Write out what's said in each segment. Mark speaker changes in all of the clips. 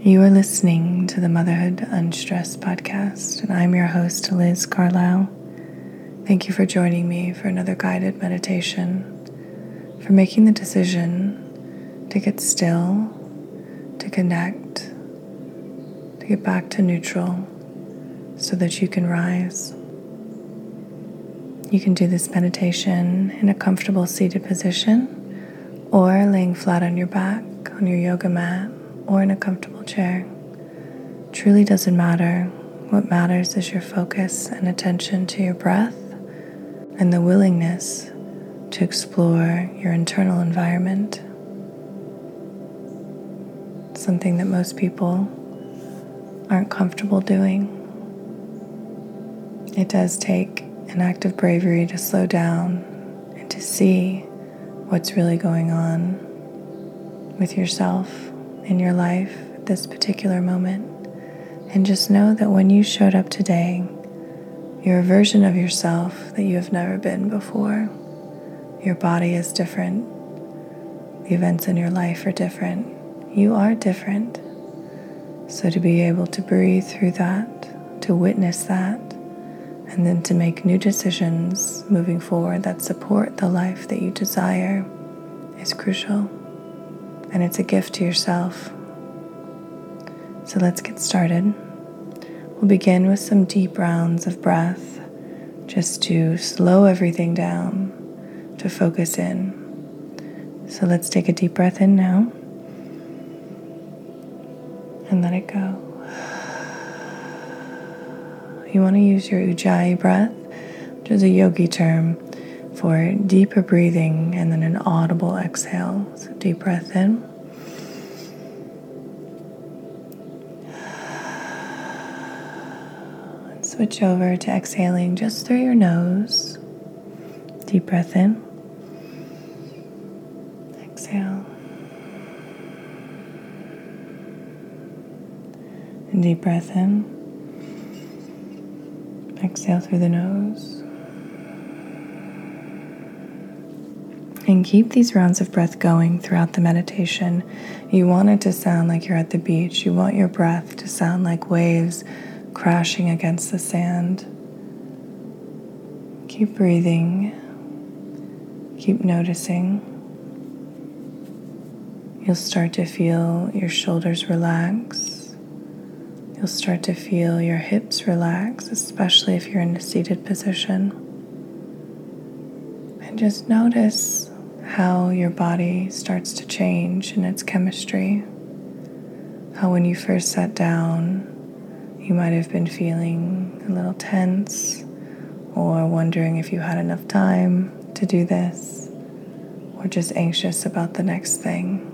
Speaker 1: You are listening to the Motherhood Unstressed podcast, and I'm your host, Liz Carlisle. Thank you for joining me for another guided meditation, for making the decision to get still, to connect, to get back to neutral so that you can rise. You can do this meditation in a comfortable seated position or laying flat on your back on your yoga mat or in a comfortable chair. Truly doesn't matter. What matters is your focus and attention to your breath and the willingness to explore your internal environment. Something that most people aren't comfortable doing. It does take an act of bravery to slow down and to see what's really going on with yourself in your life at this particular moment. And just know that when you showed up today, you're a version of yourself that you have never been before. Your body is different. The events in your life are different. You are different. So to be able to breathe through that, to witness that, and then to make new decisions moving forward that support the life that you desire is crucial. And it's a gift to yourself. So let's get started. We'll begin with some deep rounds of breath just to slow everything down, to focus in. So let's take a deep breath in now and let it go. You want to use your Ujjayi breath, which is a yogi term for deeper breathing and then an audible exhale. So deep breath in. And switch over to exhaling just through your nose. Deep breath in. Exhale. And deep breath in. Exhale through the nose. And keep these rounds of breath going throughout the meditation. You want it to sound like you're at the beach. You want your breath to sound like waves crashing against the sand. Keep breathing, keep noticing. You'll start to feel your shoulders relax. You'll start to feel your hips relax, especially if you're in a seated position. And just notice how your body starts to change in its chemistry. How, when you first sat down, you might have been feeling a little tense or wondering if you had enough time to do this or just anxious about the next thing.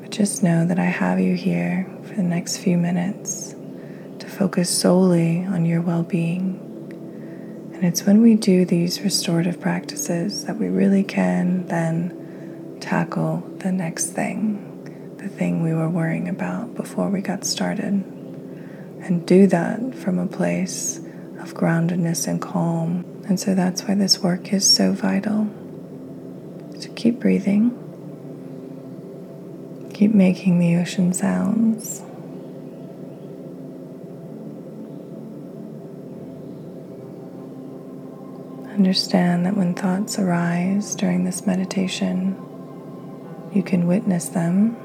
Speaker 1: But just know that I have you here for the next few minutes to focus solely on your well being. And it's when we do these restorative practices that we really can then tackle the next thing, the thing we were worrying about before we got started and do that from a place of groundedness and calm. And so that's why this work is so vital. So keep breathing, keep making the ocean sounds. Understand that when thoughts arise during this meditation, you can witness them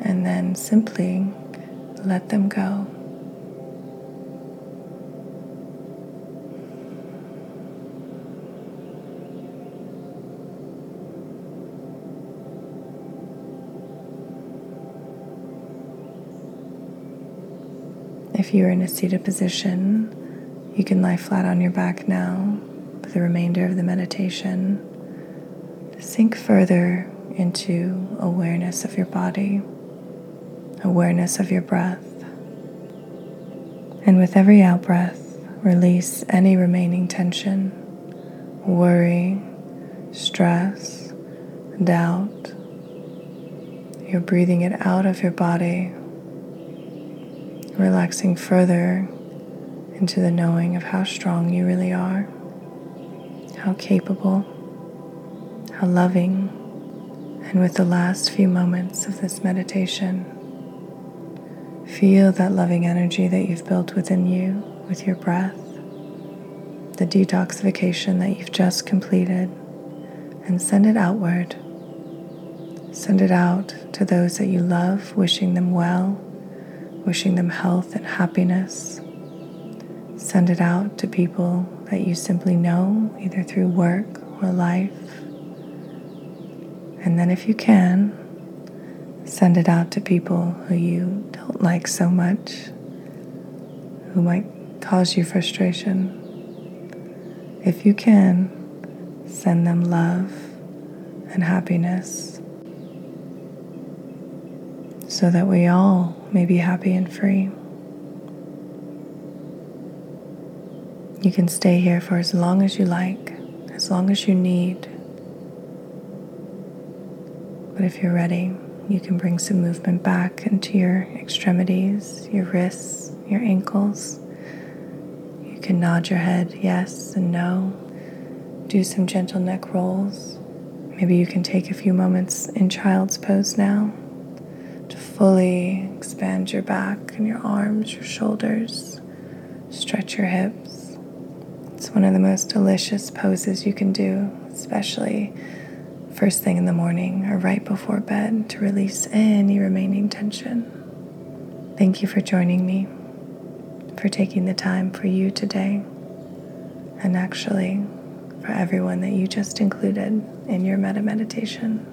Speaker 1: and then simply let them go. If you're in a seated position, you can lie flat on your back now for the remainder of the meditation sink further into awareness of your body, awareness of your breath. And with every out breath, release any remaining tension, worry, stress, doubt. You're breathing it out of your body, relaxing further into the knowing of how strong you really are, how capable, how loving. And with the last few moments of this meditation, feel that loving energy that you've built within you with your breath, the detoxification that you've just completed, and send it outward. Send it out to those that you love, wishing them well, wishing them health and happiness. Send it out to people that you simply know, either through work or life. And then, if you can, send it out to people who you don't like so much, who might cause you frustration. If you can, send them love and happiness so that we all may be happy and free. You can stay here for as long as you like, as long as you need. But if you're ready, you can bring some movement back into your extremities, your wrists, your ankles. You can nod your head yes and no. Do some gentle neck rolls. Maybe you can take a few moments in child's pose now to fully expand your back and your arms, your shoulders. Stretch your hips. It's one of the most delicious poses you can do, especially first thing in the morning or right before bed to release any remaining tension. Thank you for joining me, for taking the time for you today, and actually for everyone that you just included in your metta meditation.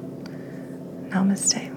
Speaker 1: Namaste.